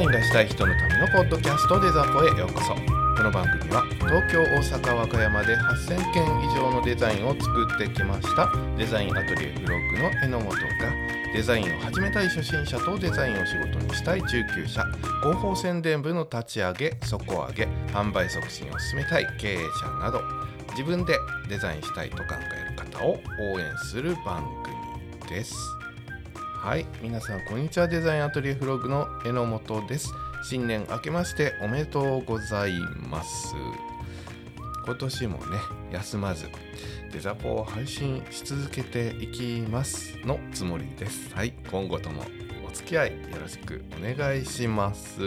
インがしたい人のためのポッドキャストデザポへようこそ。この番組は東京大阪和歌山で8000件以上のデザインを作ってきました。デザインアトリエブロッグの榎本がデザインを始めたい初心者とデザインを仕事にしたい中級者。広報宣伝部の立ち上げ底上げ販売促進を進めたい経営者など。自分でデザインしたいと考える方を応援する番組です。はい。皆さんこんにちは。デザインアトリエフログの榎本です。新年明けましておめでとうございます。今年もね休まずデザポを配信し続けていきますのつもりです。はい。今後ともお付き合いよろしくお願いします。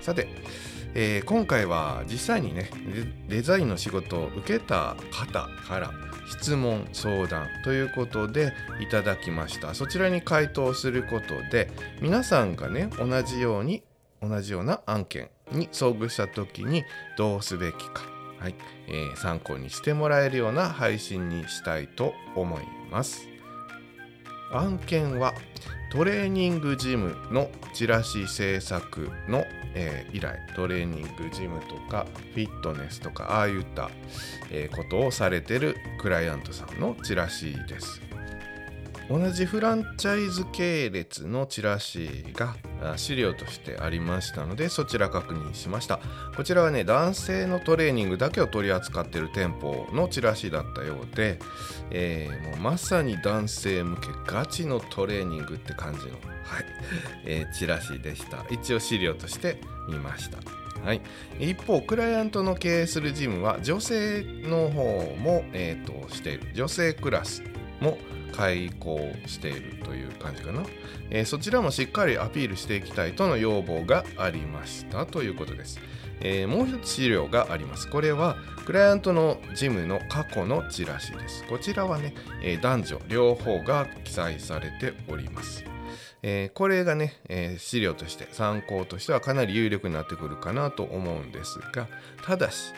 さてえー、今回は実際にねデザインの仕事を受けた方から質問相談ということでいただきました。そちらに回答することで皆さんがね同じように同じような案件に遭遇した時にどうすべきか、はいえー、参考にしてもらえるような配信にしたいと思います。案件はトレーニングジムのチラシ制作のえー、以来トレーニングジムとかフィットネスとかああいった、えー、ことをされてるクライアントさんのチラシです。同じフランチャイズ系列のチラシが資料としてありましたのでそちら確認しました。こちらはね男性のトレーニングだけを取り扱っている店舗のチラシだったようで、えー、もうまさに男性向けガチのトレーニングって感じの、はいえー、チラシでした。一応資料として見ました。はい、一方クライアントの経営するジムは女性の方も、えーとしている。女性クラスも開講しているという感じかな、えー、そちらもしっかりアピールしていきたいとの要望がありましたということです、えー、もう一つ資料があります。これはクライアントのジムの過去のチラシです。こちらはね、えー、男女両方が記載されております。えー、これがね、えー、資料として参考としてはかなり有力になってくるかなと思うんですがただし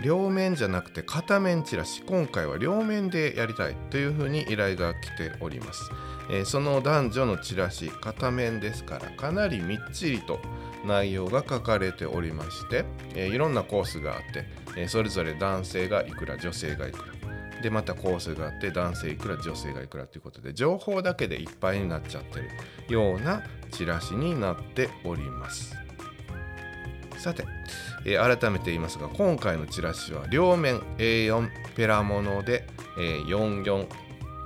両面じゃなくて片面チラシ今回は両面でやりたいというふうに依頼が来ております、えー、その男女のチラシ片面ですからかなりみっちりと内容が書かれておりまして、えー、いろんなコースがあって、えー、それぞれ男性がいくら女性がいくら。でまたコースがあって男性いくら女性がいくらということで情報だけでいっぱいになっちゃってるようなチラシになっております。さて、えー、改めて言いますが今回のチラシは両面 A4 ペラモノで、えー、44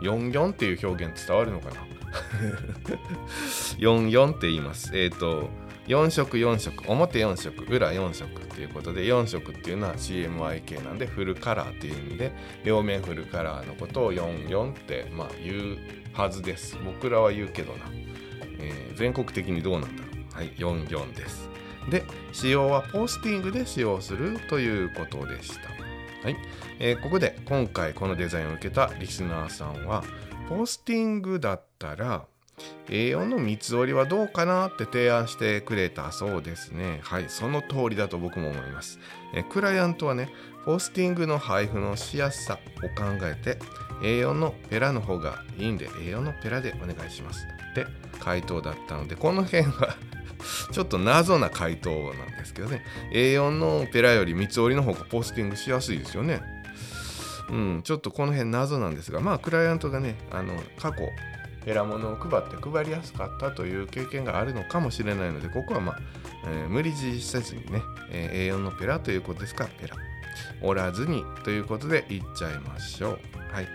44っていう表現伝わるのかな？44って言います。えっ、ー、と4色4色表4色裏4色っていうことで4色っていうのは CMYK なんでフルカラーっていう意味で両面フルカラーのことを44ってまあ言うはずです。僕らは言うけどな、えー、全国的にどうなんだろう？はい44です。で使用はポスティングで使用するということでした。はいえー、ここで今回このデザインを受けたリスナーさんはポスティングだったら A4 の三つ折りはどうかなって提案してくれたそうですね。はい、その通りだと僕も思います。えクライアントはね、ポスティングの配布のしやすさを考えて A4 のペラの方がいいんで A4 のペラでお願いしますって回答だったのでこの辺はちょっと謎な回答なんですけどね。A4 のペラより三つ折りの方がポスティングしやすいですよね。うんちょっとこの辺謎なんですがまあクライアントがねあの過去ペラ物を配って配りやすかったという経験があるのかもしれないのでここはまあ、えー、無理強いせずにね、えー、A4 のペラということですからペラ。おらずにということで言っちゃいましょう。はい。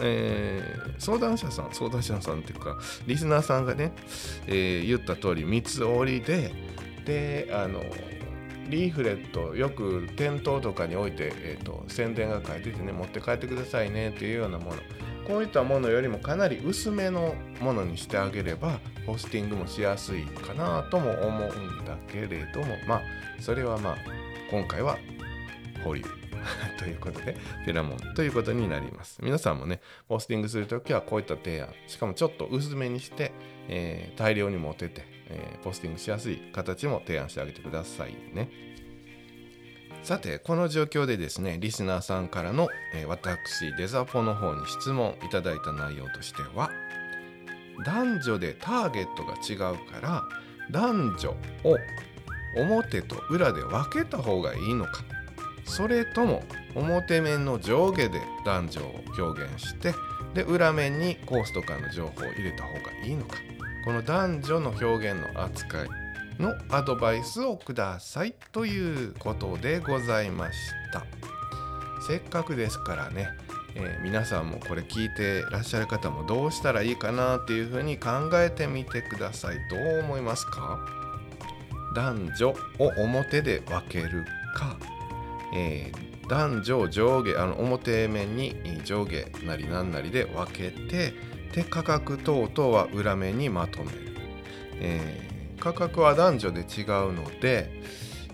えー、相談者さん相談者さんっていうかリスナーさんがね、えー、言った通り三つ折りでであのリーフレットよく店頭とかに置いて、えーと、宣伝が書いててね持って帰ってくださいねっていうようなもの。こういったものよりもかなり薄めのものにしてあげればポスティングもしやすいかなとも思うんだけれどもまあそれはまあ今回は保留。ということで、フェラモンということになります。皆さんもね、ポスティングするときはこういった提案、しかもちょっと薄めにして、えー、大量に持てて、えー、ポスティングしやすい形も提案してあげてくださいね。さて、この状況でですね、リスナーさんからの、えー、私、デザポの方に質問いただいた内容としては、男女でターゲットが違うから、男女を表と裏で分けた方がいいのかそれとも表面の上下で男女を表現してで裏面にコースとかの情報を入れた方がいいのか。この男女の表現の扱いのアドバイスをくださいということでございました。せっかくですからね、えー、皆さんもこれ聞いてらっしゃる方もどうしたらいいかなっていうふうに考えてみてください。どう思いますか？男女を表で分けるか、えー、男女を上下あの表面に上下なりなんなりで分けてで価格等々は裏面にまとめる、えー、価格は男女で違うので、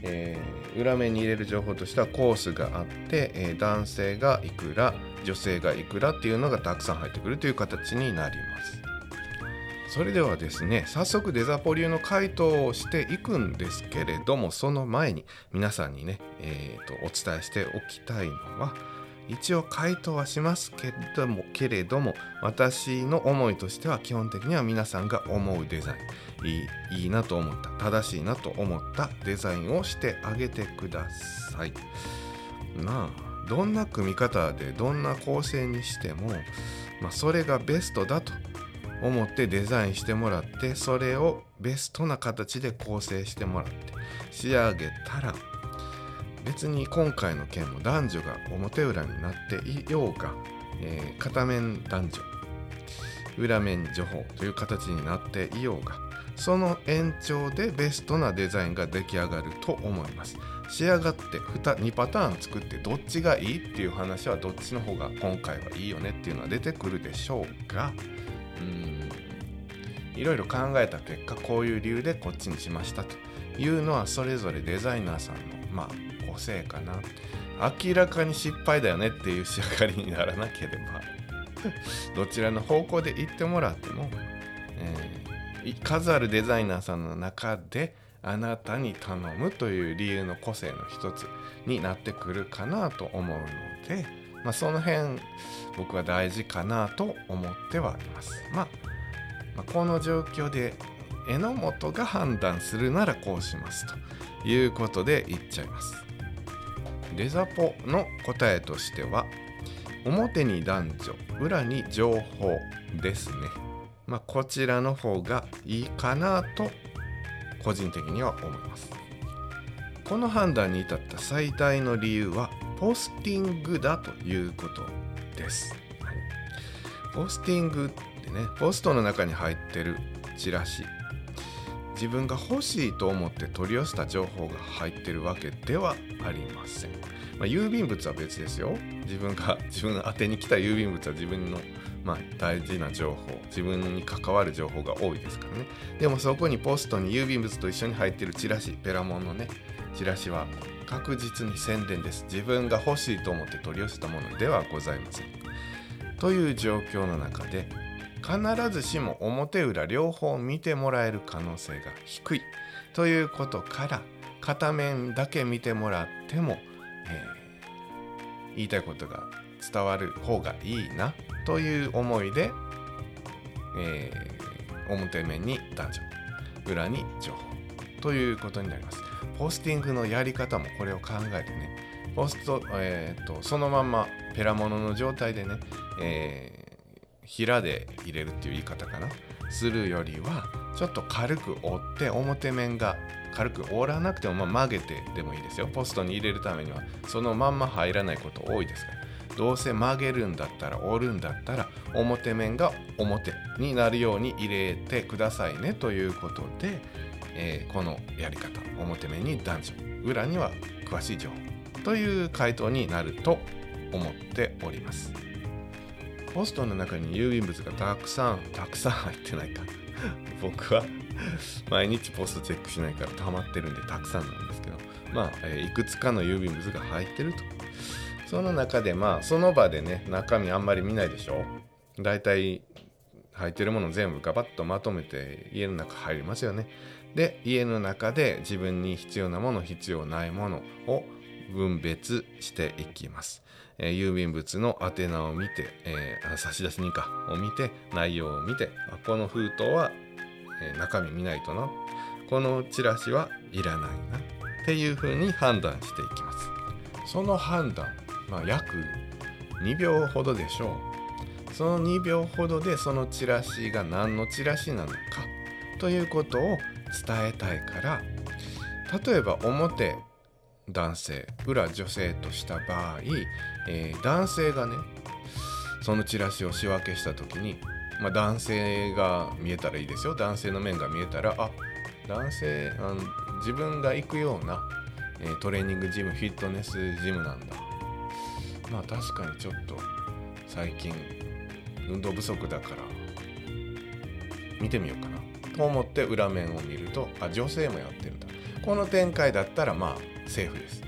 えー、裏面に入れる情報としてはコースがあって、えー、男性がいくら女性がいくらっていうのがたくさん入ってくるという形になります。それではですね早速デザポ流の回答をしていくんですけれどもその前に皆さんにね、えーと、お伝えしておきたいのは一応回答はしますけれどもけれども私の思いとしては基本的には皆さんが思うデザイン。いいいいなと思った正しいなと思ったデザインをしてあげてください。まあどんな組み方でどんな構成にしても、まあ、それがベストだと思ってデザインしてもらってそれをベストな形で構成してもらって仕上げたら別に今回の件も男女が表裏になっていようが、えー、片面男女裏面女法という形になっていようがその延長でベストなデザインが出来上がると思います。仕上がって 2, 2パターン作ってどっちがいいっていう話はどっちの方が今回はいいよねっていうのは出てくるでしょうがうん。いろいろ考えた結果こういう理由でこっちにしましたというのはそれぞれデザイナーさんのまあ個性かな。明らかに失敗だよねっていう仕上がりにならなければ どちらの方向で行ってもらっても、えー、数あるデザイナーさんの中であなたに頼むという理由の個性の一つになってくるかなと思うので、まあ、その辺僕は大事かなと思ってはいます。まあ、まあ、この状況で榎本が判断するならこうしますということで言っちゃいます。デザポの答えとしては表に男女裏に情報ですね。まあ、こちらの方がいいかなと個人的には思います。この判断に至った最大の理由はポスティングだということです。はい、ポスティングってね、ポストの中に入ってるチラシ、自分が欲しいと思って取り寄せた情報が入ってるわけではありません。まあ、郵便物は別ですよ。自分が 自分宛てに来た郵便物は自分のまあ、大事な情報自分に関わる情報が多いですからねでもそこにポストに郵便物と一緒に入ってるチラシペラモンのねチラシは確実に宣伝です。自分が欲しいと思って取り寄せたものではございません。という状況の中で必ずしも表裏両方見てもらえる可能性が低い。ということから片面だけ見てもらっても、えー、言いたいことが伝わる方がいいな。という思いで、えー、表面に男女裏に情報。ということになります。ポスティングのやり方もこれを考えてねポスト、えーと、そのまんまペラモノの状態でね、えー、平で入れるっていう言い方かなするよりはちょっと軽く折って表面が軽く折らなくても、まあ、曲げてでもいいですよ。ポストに入れるためにはそのまんま入らないこと多いですから。どうせ曲げるんだったら折るんだったら表面が表になるように入れてくださいねということで、えー、このやり方表面に男女裏には詳しい情報という回答になると思っております。ポストの中に郵便物がたくさん たくさん入ってないか。僕は 毎日ポストチェックしないから溜まってるんでたくさんなんですけど。まあ、えー、いくつかの郵便物が入ってると。その中でまあその場でね中身あんまり見ないでしょ。だいたい入ってるもの全部ガバッとまとめて家の中入りますよね。で家の中で自分に必要なもの必要ないものを分別していきます、えー、郵便物の宛名を見て、えー、差出人かを見て内容を見てこの封筒は、えー、中身見ないとな。このチラシはいらないなっていうふうに判断していきます。その判断、まあ、約2秒ほどでしょう。その2秒ほどでそのチラシが何のチラシなのかということを伝えたいから例えば表男性裏女性とした場合、えー、男性がねそのチラシを仕分けした時に、まあ、男性が見えたらいいですよ。男性の面が見えたらあ男性あの自分が行くような、えー、トレーニングジムフィットネスジムなんだ。まあ確かにちょっと最近運動不足だから見てみようかな。思って裏面を見るとあ女性もやってるんだこの展開だったらまあセーフです。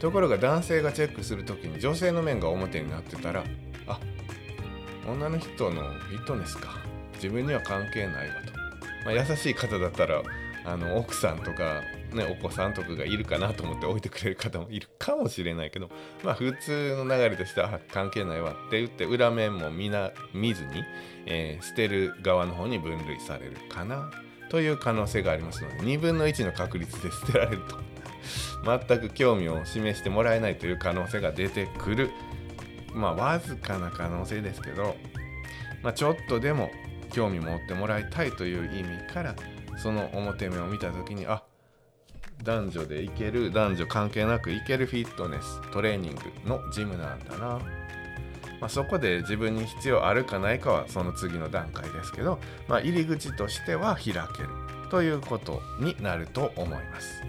ところが男性がチェックする時に女性の面が表になってたらあ女の人のフィットネスか。自分には関係ないわと、まあ、優しい方だったらあの奥さんとか、ね、お子さんとかがいるかなと思って置いてくれる方もいるかもしれないけどまあ普通の流れとしては関係ないわって言って裏面も見な見ずに、えー、捨てる側の方に分類されるかなという可能性がありますので2分の1の確率で捨てられると。全く興味を示してもらえないという可能性が出てくる。まあわずかな可能性ですけど、まあ、ちょっとでも興味持ってもらいたいという意味からその表目を見た時にあ男女でいける男女関係なくいけるフィットネストレーニングのジムなんだな、まあ、そこで自分に必要あるかないかはその次の段階ですけど、まあ、入り口としては開けるということになると思います。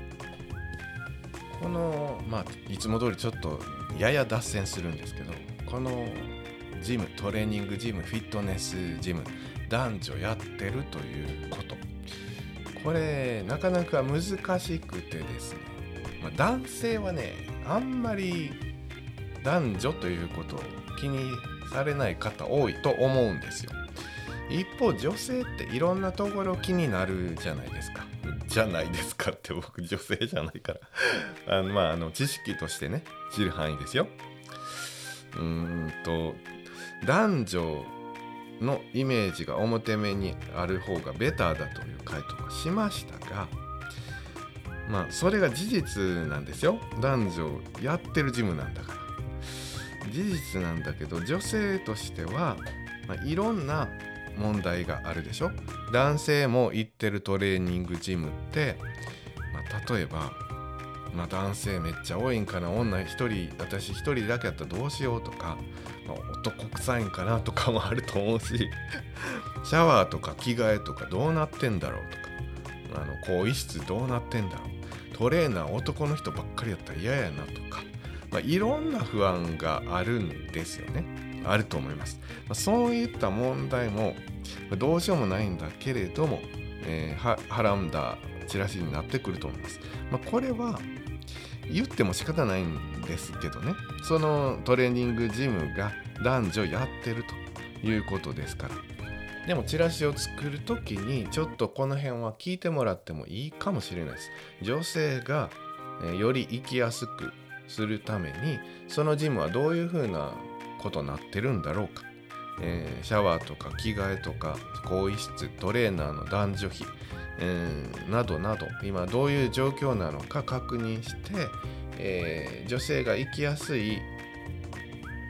このまあいつも通りちょっとやや脱線するんですけどこのジムトレーニングジムフィットネスジム男女やってるということ。これなかなか難しくてですね、まあ、男性はねあんまり男女ということを気にされない方多いと思うんですよ。一方女性っていろんなところ気になるじゃないですか。じゃないですかって僕女性じゃないから。あのまああの知識としてね知る範囲ですよ。うーんと男女のイメージが表目にある方がベターだという回答をしましたがまあそれが事実なんですよ。男女やってるジムなんだから。事実なんだけど女性としては、まあ、いろんな問題があるでしょ。男性も行ってるトレーニングジムって、まあ、例えば、まあ、男性めっちゃ多いんかな。女1人私1人だけやったらどうしようとか男臭いんかなとかもあると思うし シャワーとか着替えとかどうなってんだろうとかあの更衣室どうなってんだろう。トレーナー男の人ばっかりやったら嫌やなとか、まあ、いろんな不安があるんですよね。あると思います、まあ、そういった問題もどうしようもないんだけれども、えー、はらんだチラシになってくると思います、まあ、これは言っても仕方ないんですけどね。そのトレーニングジムが男女やってるということですから。でもチラシを作る時にちょっとこの辺は聞いてもらってもいいかもしれないです。女性がより生きやすくするためにそのジムはどういうふうなことになってるんだろうか、えー、シャワーとか着替えとか更衣室トレーナーの男女比、えー、などなど今どういう状況なのか確認して、えー、女性が生きやすい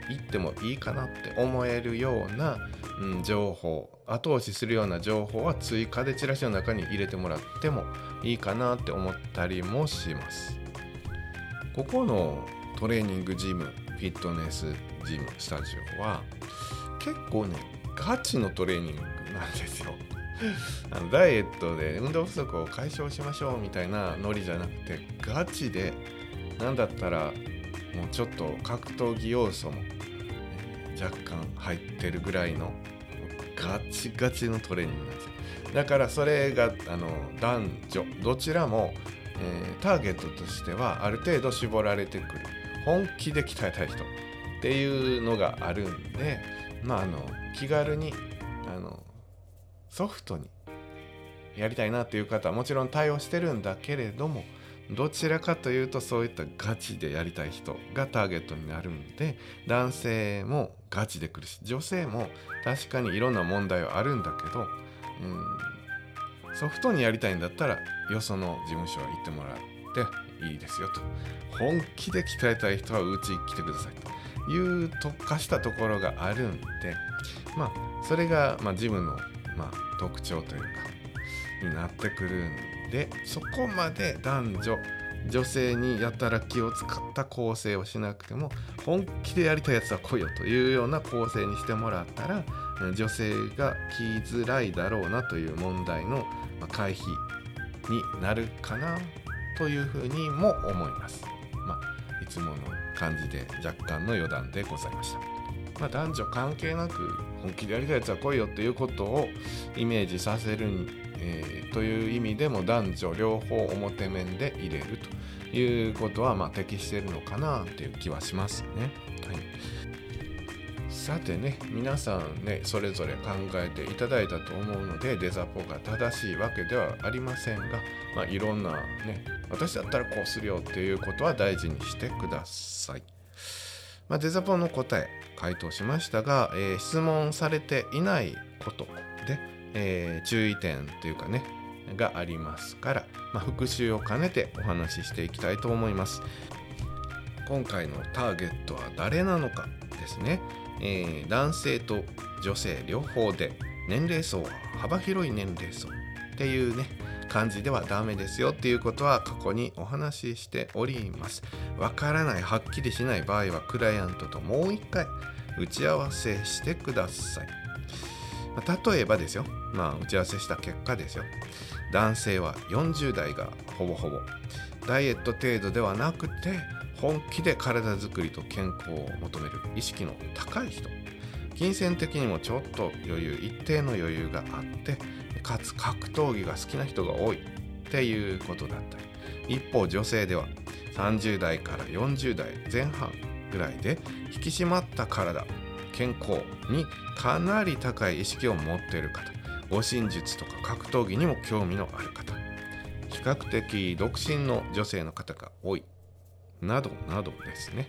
行ってもいいかなって思えるような、うん、情報後押しするような情報は追加でチラシの中に入れてもらってもいいかなって思ったりもします。ここのトレーニングジムフィットネスジムスタジオは結構ねガチのトレーニングなんですよ。あのダイエットで運動不足を解消しましょうみたいなノリじゃなくてガチで何だったらもうちょっと格闘技要素も、若干入ってるぐらいのガチガチのトレーニングなんですよ。だからそれがあの男女どちらも、えー、ターゲットとしてはある程度絞られてくる。本気で鍛えたい人っていうのがあるんでまああの気軽にあのソフトにやりたいなっていう方はもちろん対応してるんだけれどもどちらかというとそういったガチでやりたい人がターゲットになるんで男性もガチで来るし女性も確かにいろんな問題はあるんだけど、うん、ソフトにやりたいんだったらよその事務所へ行ってもらっていいですよと。本気で鍛えたい人はうち来てくださいと。いう特化したところがあるんでまあそれが、まあ、ジムの、まあ、特徴というかになってくるんででそこまで男女女性にやたら気を使った構成をしなくても本気でやりたいやつは来いよというような構成にしてもらったら女性が来づらいだろうなという問題の回避になるかなというふうにも思います。まあ、いつもの感じで若干の余談でございました。まあ、男女関係なく本気でやりたいやつは来いよっていうことをイメージさせるに、えー、という意味でも男女両方表面で入れるということはまあ適してるのかなっていう気はしますね。はいさてね皆さんねそれぞれ考えていただいたと思うのでデザポが正しいわけではありませんが、まあ、いろんなね私だったらこうするよっていうことは大事にしてください。まあ、デザポの答え回答しましたが、えー、質問されていないことで、えー、注意点というかねがありますから、まあ、復習を兼ねてお話ししていきたいと思います。今回のターゲットは誰なのかですね。えー、男性と女性両方で年齢層は幅広い年齢層っていうね感じではダメですよっていうことは過去にお話ししておりますわからないはっきりしない場合はクライアントともう一回打ち合わせしてください例えばですよ。まあ打ち合わせした結果ですよ。男性は40代がほぼほぼ。ダイエット程度ではなくて本気で体づくりと健康を求める。意識の高い人。金銭的にもちょっと余裕一定の余裕があってかつ格闘技が好きな人が多い。っていうことだった。り一方女性では30代から40代前半ぐらいで引き締まった体。健康にかなり高い意識を持っている方護身術とか格闘技にも興味のある方比較的独身の女性の方が多いなどなどですね、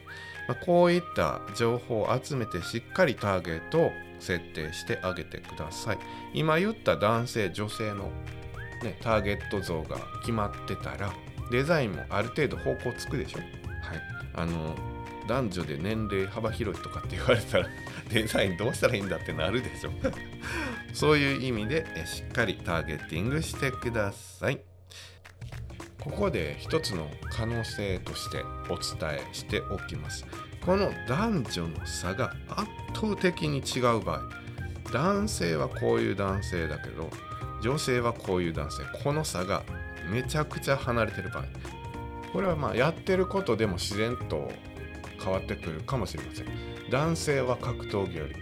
まあ、こういった情報を集めてしっかりターゲットを設定してあげてください。今言った男性女性の、ね、ターゲット像が決まってたらデザインもある程度方向つくでしょ。はい。あの男女で年齢幅広いとかって言われたらデザインどうしたらいいんだってなるでしょ。そういう意味でしっかりターゲティングしてください。ここで一つの可能性としてお伝えしておきます。この男女の差が圧倒的に違う場合男性はこういう男性だけど女性はこういう男性。この差がめちゃくちゃ離れてる場合。これはまあやってることでも自然と変わってくるかもしれません。男性は格闘技より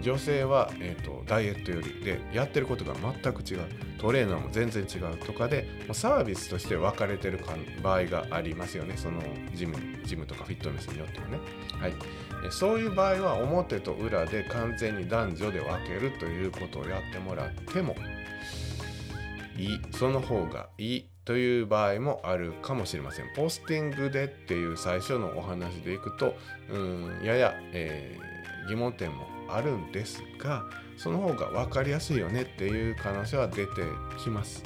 女性は、えーと、ダイエットよりでやってることが全く違う。トレーナーも全然違うとかでサービスとして分かれてる場合がありますよね。そのジムジムとかフィットネスによってもね、はい、そういう場合は表と裏で完全に男女で分けるということをやってもらってもいい。その方がいい。という場合もあるかもしれません。ポスティングでっていう最初のお話でいくとうんやや、えー、疑問点もあるんですがその方が分かりやすいよねっていう可能性は出てきます。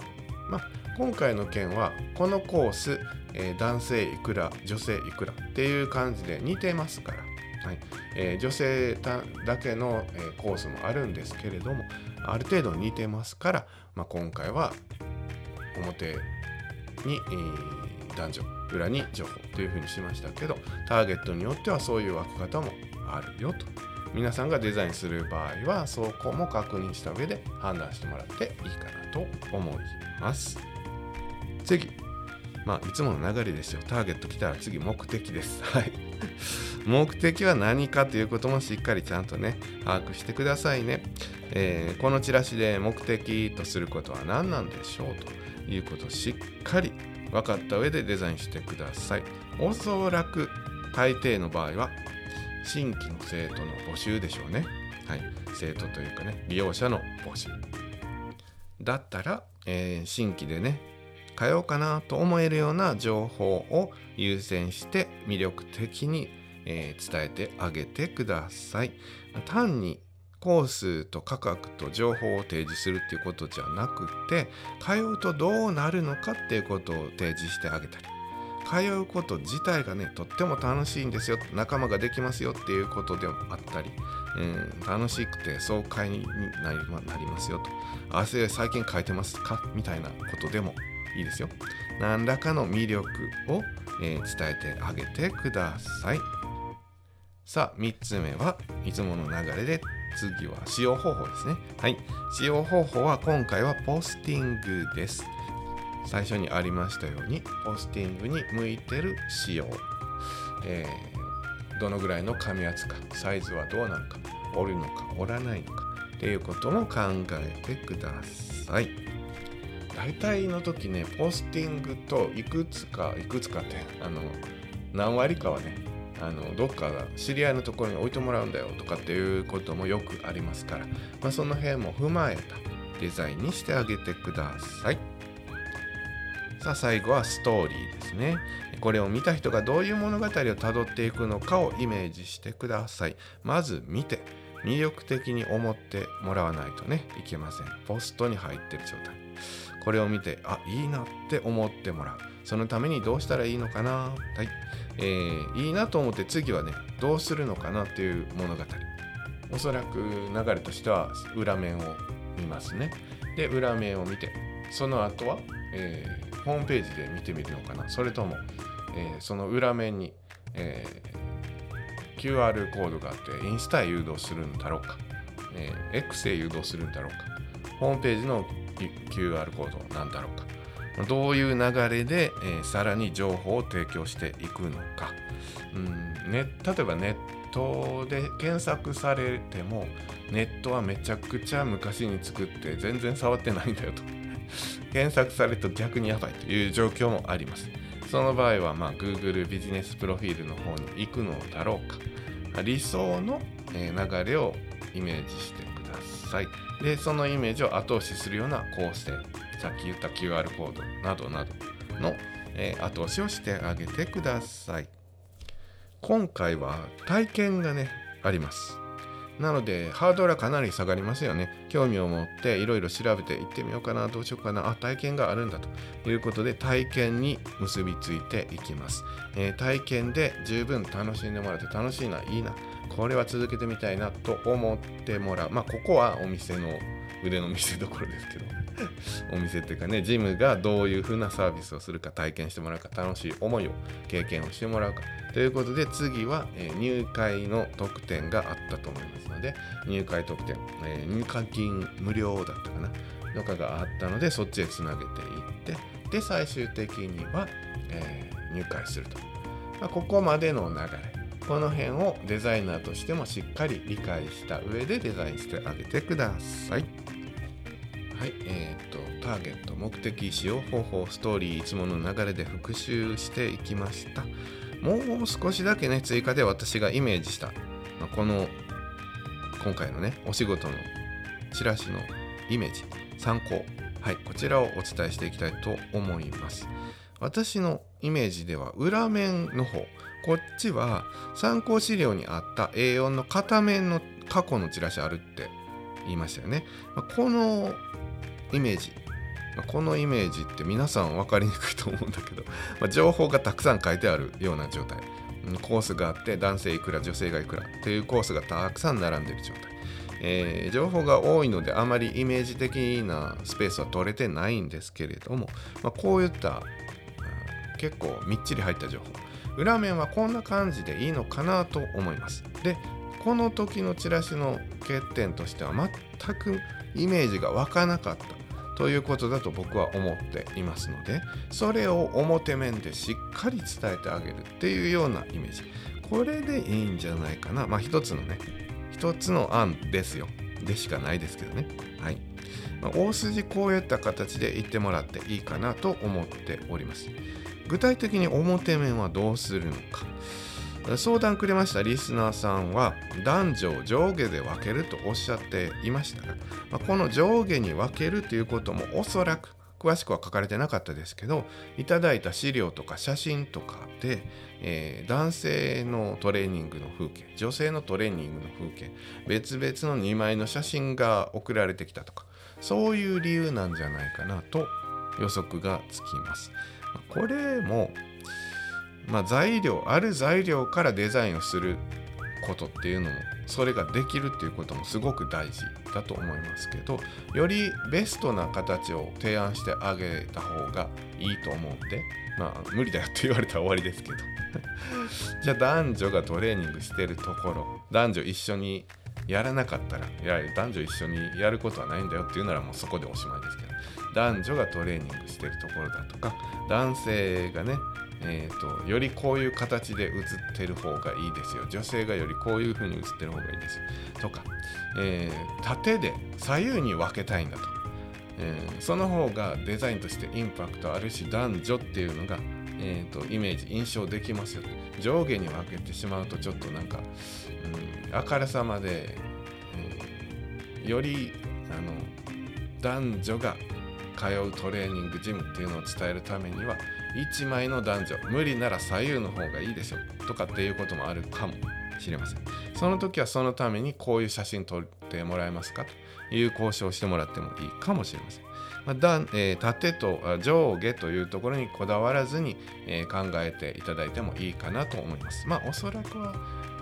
まあ、今回の件はこのコース、えー、男性いくら女性いくらっていう感じで似てますから、はい。えー、女性だけの、えー、コースもあるんですけれどもある程度似てますから、まあ、今回は表に、えー、男女裏に情報というふうにしましたけどターゲットによってはそういう分け方もあるよと。皆さんがデザインする場合はそこも確認した上で判断してもらっていいかなと思います。次。まあいつもの流れですよ。ターゲット来たら次目的です。はい。目的は何かということもしっかりちゃんとね把握してくださいね、えー、このチラシで目的とすることは何なんでしょうと。いうことをしっかり分かった上でデザインしてくださいおそらく大抵の場合は新規の生徒の募集でしょうね。はい、生徒というかね、利用者の募集。だったら、えー、新規でね、通おうかなと思えるような情報を優先して魅力的に、えー、伝えてあげてください。単にコースと価格と情報を提示するっていうことじゃなくて通うとどうなるのかっていうことを提示してあげたり。通うこと自体がねとっても楽しいんですよ。仲間ができますよっていうことでもあったり、うん、楽しくて爽快になり,、ま、なりますよと。汗最近書いてますか？みたいなことでもいいですよ。何らかの魅力を、えー、伝えてあげてください。さあ3つ目はいつもの流れで次は使用方法ですね。はい。使用方法は今回はポスティングです。最初にありましたようにポスティングに向いてる仕様、えー、どのぐらいの紙厚かサイズはどうなのか折るのか折らないのかっていうことも考えてください。大体の時ねポスティングといくつかいくつかってあの何割かはねあのどっか知り合いのところに置いてもらうんだよとかっていうこともよくありますから、まあ、その辺も踏まえたデザインにしてあげてください。さあ最後はストーリーですね。これを見た人がどういう物語をたどっていくのかをイメージしてください。まず見て魅力的に思ってもらわないとねいけません。ポストに入ってる状態。これを見てあいいなって思ってもらう。そのためにどうしたらいいのかなはい。えー、いいなと思って次はねどうするのかなっていう物語。おそらく流れとしては裏面を見ますね。で裏面を見てその後は、えーホームページで見てみるのかなそれとも、えー、その裏面に、えー、QR コードがあってインスタへ誘導するんだろうか、えー、X へ誘導するんだろうかホームページの QR コードなんだろうかどういう流れで、えー、さらに情報を提供していくのか、うんね、例えばネットで検索されてもネットはめちゃくちゃ昔に作って全然触ってないんだよと 検索されると逆にやばいという状況もあります。その場合は、まあ、Google ビジネスプロフィールの方に行くのだろうか。理想の流れをイメージしてください。で、そのイメージを後押しするような構成、さっき言った QR コードなどなどの、え後押しをしてあげてください。今回は体験がね、あります。なのでハードルはかなり下がりますよね。興味を持っていろいろ調べて行ってみようかな、どうしようかな、あ、体験があるんだということで体験に結びついていきます。えー、体験で十分楽しんでもらって楽しいな、いいな、これは続けてみたいなと思ってもらう。まあ、ここはお店の腕の見せ所ですけどお店っていうかねジムがどういう風なサービスをするか体験してもらうか楽しい思いを経験をしてもらうか。ということで次は、えー、入会の特典があったと思いますので入会特典、えー、入会金無料だったかなとかがあったのでそっちへつなげていってで最終的には、えー、入会すると、まあ、ここまでの流れ。この辺をデザイナーとしてもしっかり理解した上でデザインしてあげてください。はい、えっ、と、ターゲット、目的、使用方法、ストーリー、いつもの流れで復習していきました。もう少しだけね、追加で私がイメージした、まあ、この、今回のね、お仕事のチラシのイメージ、参考、はい、こちらをお伝えしていきたいと思います。私のイメージでは裏面の方こっちは参考資料にあった A4 の片面の過去のチラシあるって言いましたよね。まこのイメージ。このイメージって皆さん分かりにくいと思うんだけど、ま、情報がたくさん書いてあるような状態。コースがあって男性いくら女性がいくらというコースがたくさん並んでる状態、えー、情報が多いのであまりイメージ的なスペースは取れてないんですけれども、まあ、こういった結構みっちり入った情報。裏面はこんな感じでいいのかなと思います。でこの時のチラシの欠点としては全くイメージが湧かなかった。ということだと僕は思っていますのでそれを表面でしっかり伝えてあげるっていうようなイメージ。これでいいんじゃないかな。まあ一つのね一つの案ですよ。でしかないですけどね。はい、まあ、大筋こういった形で言ってもらっていいかなと思っております。具体的に表面はどうするのか。相談くれましたリスナーさんは男女を上下で分けるとおっしゃっていましたが、ま、この上下に分けるということもおそらく詳しくは書かれてなかったですけどいただいた資料とか写真とかで、えー、男性のトレーニングの風景女性のトレーニングの風景別々の2枚の写真が送られてきたとかそういう理由なんじゃないかなと予測がつきます。これも、まあ、材料ある材料からデザインをすることっていうのもそれができるっていうこともすごく大事だと思いますけどよりベストな形を提案してあげた方がいいと思うんでまあ無理だよって言われたら終わりですけど。じゃあ男女がトレーニングしてるところ男女一緒にやらなかったらいや男女一緒にやることはないんだよっていうならもうそこでおしまいですけど男女がトレーニングしてるところだとか男性がねえーと、よりこういう形で写ってる方がいいですよ。女性がよりこういう風に写ってる方がいいですよ。とか、えー、縦で左右に分けたいんだと、えー、その方がデザインとしてインパクトあるし男女っていうのが、えーと、イメージ印象できますよ。上下に分けてしまうとちょっとなんか、うん、あからさまで、えー、よりあの男女が通うトレーニングジムっていうのを伝えるためには1枚の男女無理なら左右の方がいいですよ。とかっていうこともあるかもしれません。その時はそのためにこういう写真撮ってもらえますか？という交渉をしてもらってもいいかもしれません、まあえー、縦と上下というところにこだわらずに、えー、考えていただいてもいいかなと思います。まあおそらくは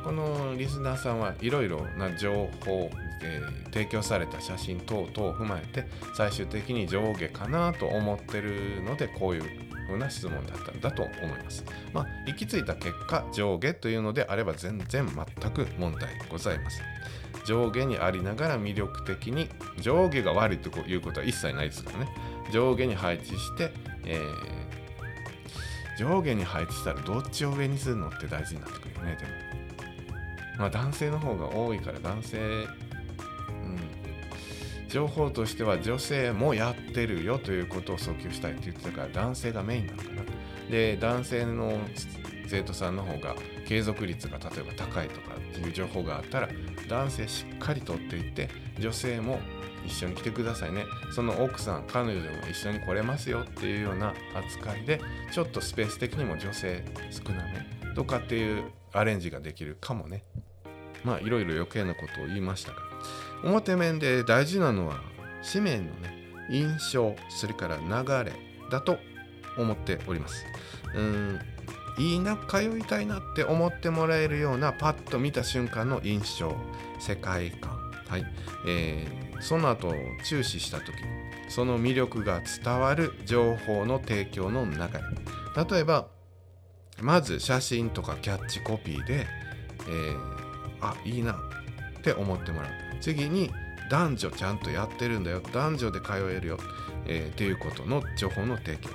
このリスナーさんはいろいろな情報、えー、提供された写真等々を踏まえて最終的に上下かなと思ってるのでこういうふうな質問だったんだと思います。まあ、行き着いた結果、上下というのであれば全然全く問題ございません。上下にありながら魅力的に上下が悪いということは一切ないですからね。上下に配置して、えー、上下に配置したらどっちを上にするのって大事になってくるよね、でも。まあ男性の方が多いから男性情報としては女性もやってるよということを訴求したいって言ってたから男性がメインなのかな。で男性の生徒さんの方が継続率が例えば高いとかっていう情報があったら男性しっかりとっていって女性も一緒に来てくださいね。その奥さん彼女でも一緒に来れますよっていうような扱いでちょっとスペース的にも女性少なめ？とかっていうアレンジができるかもね。まあいろいろ余計なことを言いましたが表面で大事なのは紙面のね印象それから流れだと思っております。うんいいな通いたいなって思ってもらえるようなパッと見た瞬間の印象世界観。はい、えー、その後注視した時その魅力が伝わる情報の提供の流れ。例えばまず写真とかキャッチコピーで、えー、あいいなって思ってもらう。次に男女ちゃんとやってるんだよ。男女で通えるよ、えー、っていうことの情報の提供。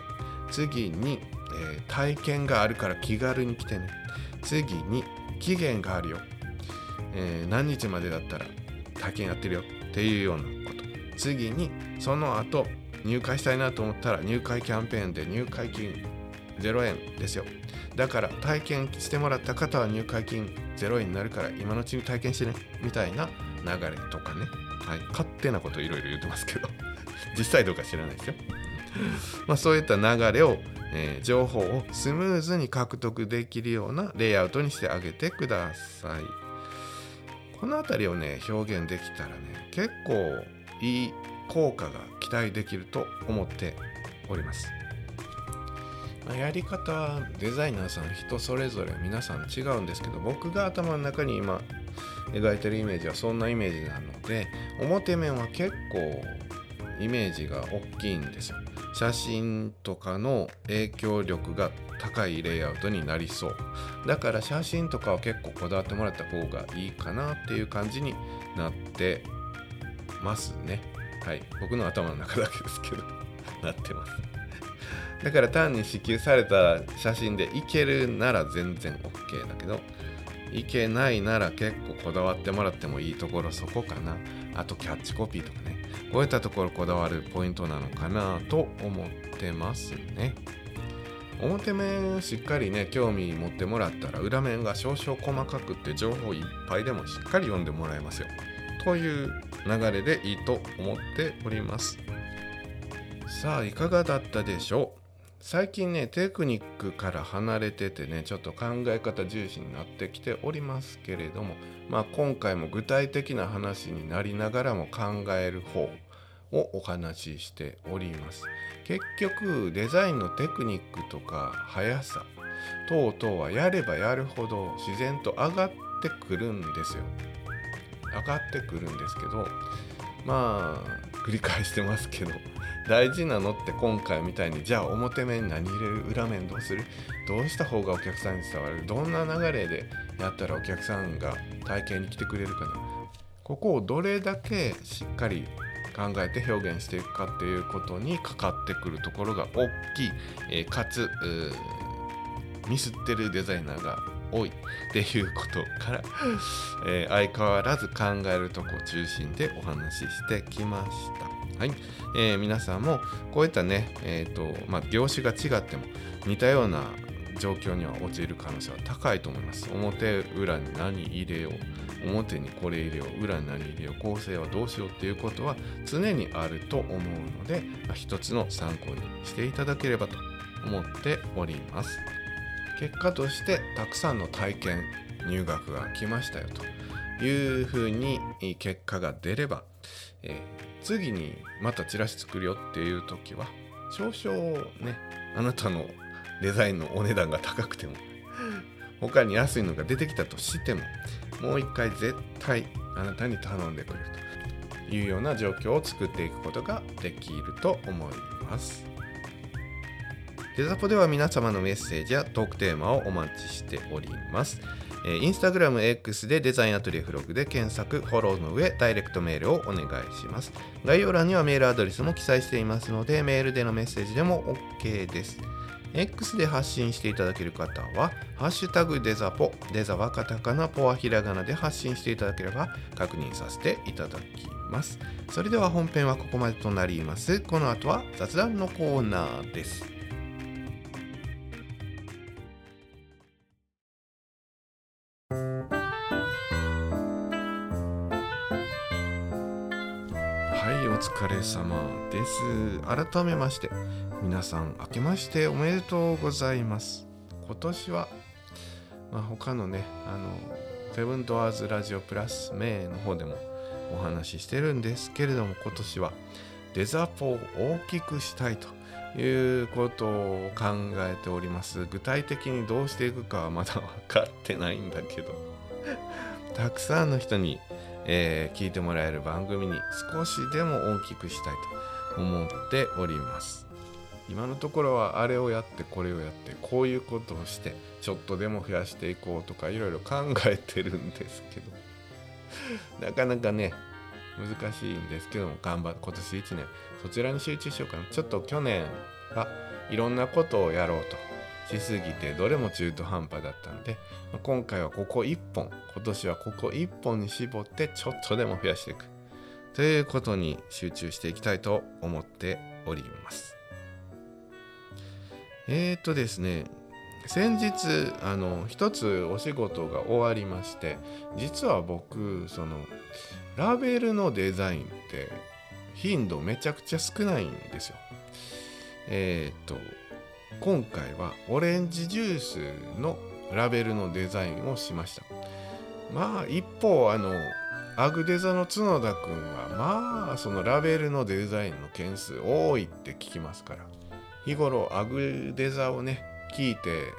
次に、えー、体験があるから気軽に来てね。次に期限があるよ、えー、何日までだったら体験やってるよ。っていうようなこと。次にその後入会したいなと思ったら入会キャンペーンで入会金0円ですよ。だから体験してもらった方は入会金0円になるから今のうちに体験してね。みたいな流れとかね、はい、勝手なこといろいろ言ってますけど。実際どうか知らないですよ。まあそういった流れを、えー、情報をスムーズに獲得できるようなレイアウトにしてあげてください。この辺りをね表現できたらね結構いい効果が期待できると思っております。まあ、やり方はデザイナーさん人それぞれ皆さん違うんですけど僕が頭の中に今描いてるイメージはそんなイメージなので表面は結構イメージが大きいんですよ。写真とかの影響力が高いレイアウトになりそう。だから写真とかは結構こだわってもらった方がいいかなっていう感じになってますね。はい。僕の頭の中だけですけど。なってます。だから単に支給された写真でいけるなら全然 OK だけどいけないなら結構こだわってもらってもいいところそこかな。あとキャッチコピーとかね。こういったところこだわるポイントなのかなと思ってますね。表面しっかりね興味持ってもらったら裏面が少々細かくって情報いっぱいでもしっかり読んでもらえますよ。という流れでいいと思っております。さあいかがだったでしょう？最近ねテクニックから離れててねちょっと考え方重視になってきておりますけれどもまあ今回も具体的な話になりながらも考える方をお話ししております。結局デザインのテクニックとか速さ等々はやればやるほど自然と上がってくるんですよ。上がってくるんですけどまあ繰り返してますけど。大事なのって今回みたいにじゃあ表面何入れる裏面どうする？どうした方がお客さんに伝わる？どんな流れでやったらお客さんが体験に来てくれるかな？ここをどれだけしっかり考えて表現していくかっていうことにかかってくるところが大きい、えー、かつミスってるデザイナーが多い。っていうことから、えー、相変わらず考えるとこ中心でお話ししてきました。はい、えー、皆さんもこういったね、えーとまあ、業種が違っても似たような状況には陥る可能性は高いと思います。表裏に何入れよう表にこれ入れよう裏に何入れよう構成はどうしようっていうことは常にあると思うので、まあ、一つの参考にしていただければと思っております。結果としてたくさんの体験入学が来ましたよというふうに結果が出れば、えー、次にまたチラシ作るよっていう時は少々ねあなたのデザインのお値段が高くても他に安いのが出てきたとしてももう一回絶対あなたに頼んでくれるというような状況を作っていくことができると思います。デザポでは皆様のメッセージやトークテーマをお待ちしております。えー、インスタグラム X でデザインアトリエフログで検索、フォローの上、ダイレクトメールをお願いします。概要欄にはメールアドレスも記載していますので、メールでのメッセージでも OK です。X で発信していただける方は、ハッシュタグデザポ、デザはカタカナ、ポはひらがなで発信していただければ確認させていただきます。それでは本編はここまでとなります。この後は雑談のコーナーです。疲れ様です。改めまして、皆さん明けましておめでとうございます。今年は、まあ、他のね、あの、セブンドアーズラジオプラス名の方でもお話ししてるんですけれども、今年はデザポを大きくしたいということを考えております。具体的にどうしていくかはまだ分かってないんだけど、たくさんの人にえー、聞いてもらえる番組に少しでも大きくしたいと思っております。今のところはあれをやってこれをやってこういうことをしてちょっとでも増やしていこうとかいろいろ考えてるんですけど。なかなかね難しいんですけども頑張って今年1年そちらに集中しようかな。ちょっと去年はいろんなことをやろうと。しすぎてどれも中途半端だったので今回はここ1本今年はここ1本に絞ってちょっとでも増やしていく。ということに集中していきたいと思っております。えー、っとですね先日あの一つお仕事が終わりまして実は僕そのラベルのデザインって頻度めちゃくちゃ少ないんですよ。えー、っと今回はオレンジジュースのラベルのデザインをしました。まあ一方あのアグデザの角田くんはまあそのラベルのデザインの件数多いって聞きますから日頃アグデザをね聞いて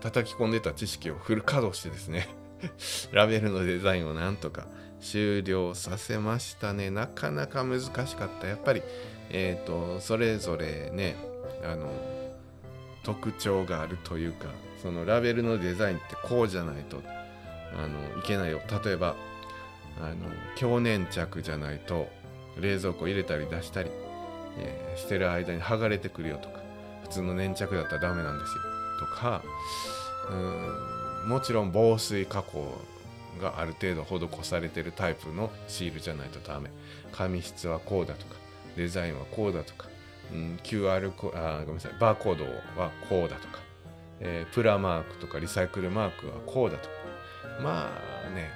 叩き込んでた知識をフル稼働してですね ラベルのデザインをなんとか終了させましたね。なかなか難しかった。やっぱりえっ、ー、とそれぞれねあの特徴があるというかそのラベルのデザインってこうじゃないとあのいけないよ。例えばあの強粘着じゃないと冷蔵庫入れたり出したり、えー、してる間に剥がれてくるよとか普通の粘着だったらダメなんですよ。とかうんもちろん防水加工がある程度施されてるタイプのシールじゃないとダメ。紙質はこうだとかデザインはこうだとかうん、QR コあごめんなさいバーコードはこうだとか、えー、プラマークとかリサイクルマークはこうだとか。まあね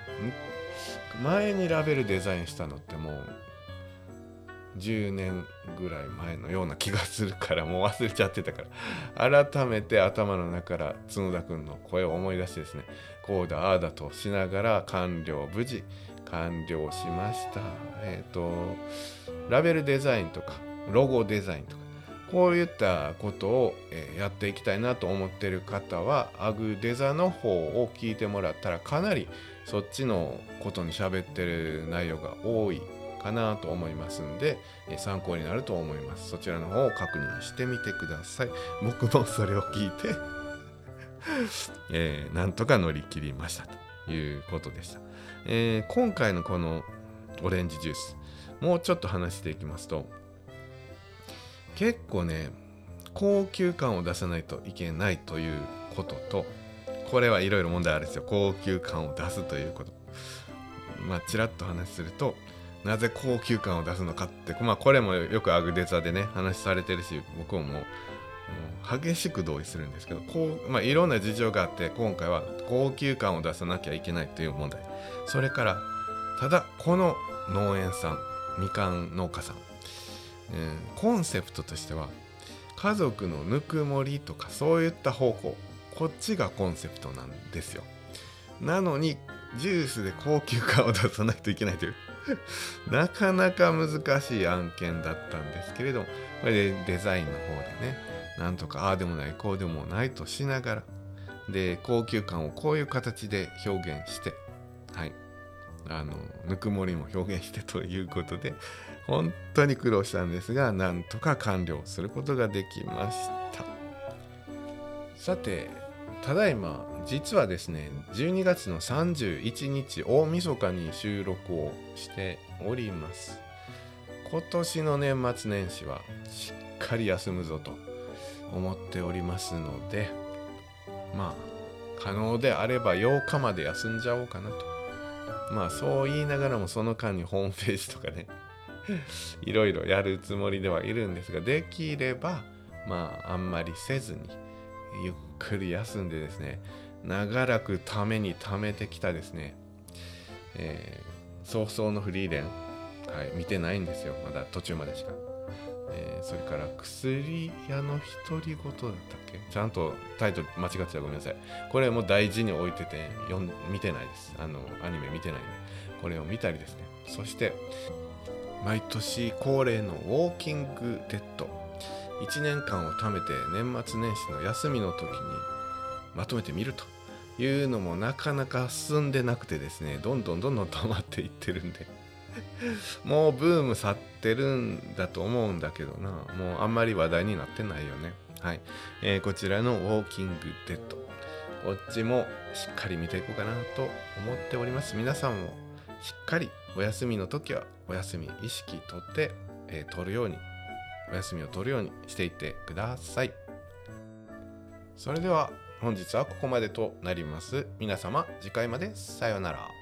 前にラベルデザインしたのってもう10年ぐらい前のような気がするからもう忘れちゃってたから。改めて頭の中から角田君の声を思い出してですねこうだああだとしながら完了無事完了しました。えっ、ー、とラベルデザインとかロゴデザインとかこういったことを、やっていきたいなと思ってる方はアグデザの方を聞いてもらったらかなりそっちのことに喋ってる内容が多いかなと思いますんで、参考になると思います。そちらの方を確認してみてください。僕もそれを聞いて えー、なんとか乗り切りましたということでした、えー、今回のこのオレンジジュースもうちょっと話していきますと結構ね高級感を出さないといけないということとこれはいろいろ問題あるんですよ。高級感を出すということ。まあちらっと話するとなぜ高級感を出すのかってまあこれもよくアグデザでね話されてるし僕ももう激しく同意するんですけどこう、まあ、いろんな事情があって今回は高級感を出さなきゃいけないという問題。それからただこの農園さんみかん農家さんえー、コンセプトとしては家族のぬくもりとかそういった方向。こっちがコンセプトなんですよ。なのにジュースで高級感を出さないといけないという。なかなか難しい案件だったんですけれども。これでデザインの方でね。なんとかああでもないこうでもないとしながら。で高級感をこういう形で表現して。はい。あのぬくもりも表現してということで。本当に苦労したんですがなんとか完了することができました。さてただいま実はですね12月の31日大晦日に収録をしております。今年の年末年始はしっかり休むぞと思っておりますのでまあ可能であれば8日まで休んじゃおうかなと。まあそう言いながらもその間にホームページとかね いろいろやるつもりではいるんですができればまああんまりせずにゆっくり休んでですね長らくために貯めてきたですね、えー、早々のフリーレン、はい、見てないんですよまだ途中までしか、えー、それから薬屋の独り言だったっけ？ちゃんとタイトル間違ってたごめんなさい。これも大事に置いてて読ん見てないです。あのアニメ見てないんで。これを見たりですね。そして毎年恒例のウォーキングデッド。1年間を貯めて年末年始の休みの時にまとめてみるというのもなかなか進んでなくてですねどんどんどんどん溜まっていってるんで。もうブーム去ってるんだと思うんだけどな。もうあんまり話題になってないよね。はい、えー、こちらのウォーキングデッド。こっちもしっかり見ていこうかなと思っております。皆さんもしっかりお休みの時はお休み意識とって、えー、取るようにお休みを取るようにしていってください。それでは本日はここまでとなります。皆様次回までさようなら。